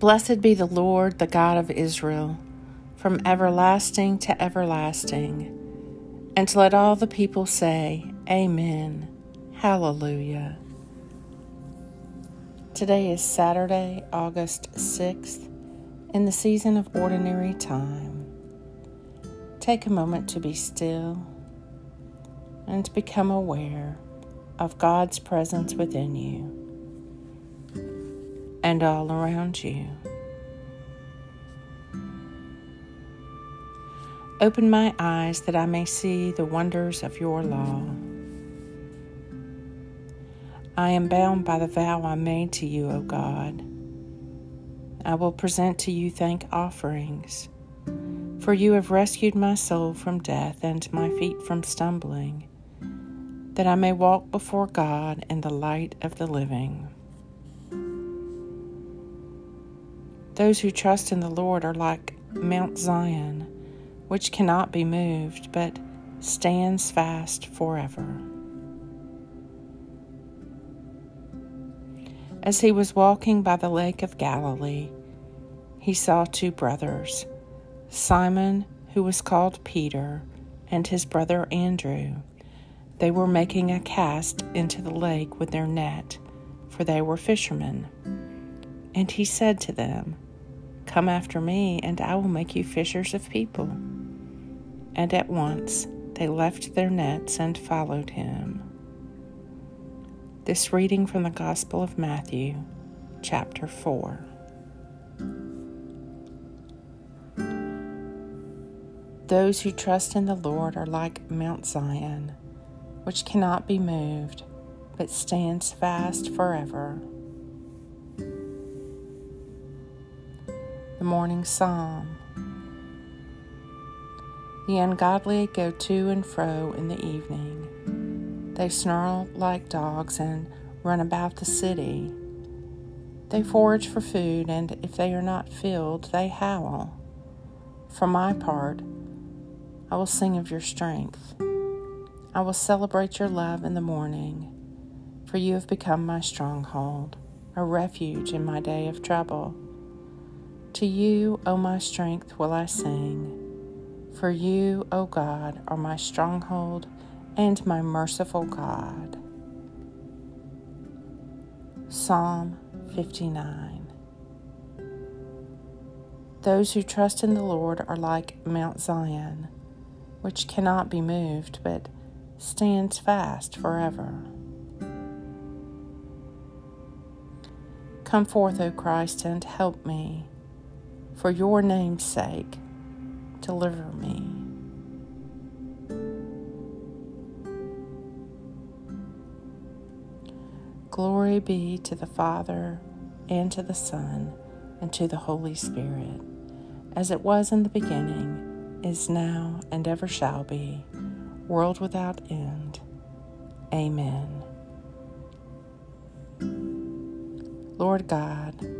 Blessed be the Lord, the God of Israel, from everlasting to everlasting. And let all the people say, Amen. Hallelujah. Today is Saturday, August 6th, in the season of ordinary time. Take a moment to be still and become aware of God's presence within you and all around you. Open my eyes that I may see the wonders of your law. I am bound by the vow I made to you, O God. I will present to you thank offerings, for you have rescued my soul from death and my feet from stumbling, that I may walk before God in the light of the living. Those who trust in the Lord are like Mount Zion, which cannot be moved, but stands fast forever. As he was walking by the lake of Galilee, he saw two brothers, Simon, who was called Peter, and his brother Andrew. They were making a cast into the lake with their net, for they were fishermen. And he said to them, Come after me, and I will make you fishers of people. And at once they left their nets and followed him. This reading from the Gospel of Matthew, chapter 4. Those who trust in the Lord are like Mount Zion, which cannot be moved, but stands fast forever. The Morning Psalm. The ungodly go to and fro in the evening. They snarl like dogs and run about the city. They forage for food, and if they are not filled, they howl. For my part, I will sing of your strength. I will celebrate your love in the morning, for you have become my stronghold, a refuge in my day of trouble. To you, O my strength, will I sing. For you, O God, are my stronghold and my merciful God. Psalm 59 Those who trust in the Lord are like Mount Zion, which cannot be moved, but stands fast forever. Come forth, O Christ, and help me. For your name's sake, deliver me. Glory be to the Father, and to the Son, and to the Holy Spirit, as it was in the beginning, is now, and ever shall be, world without end. Amen. Lord God,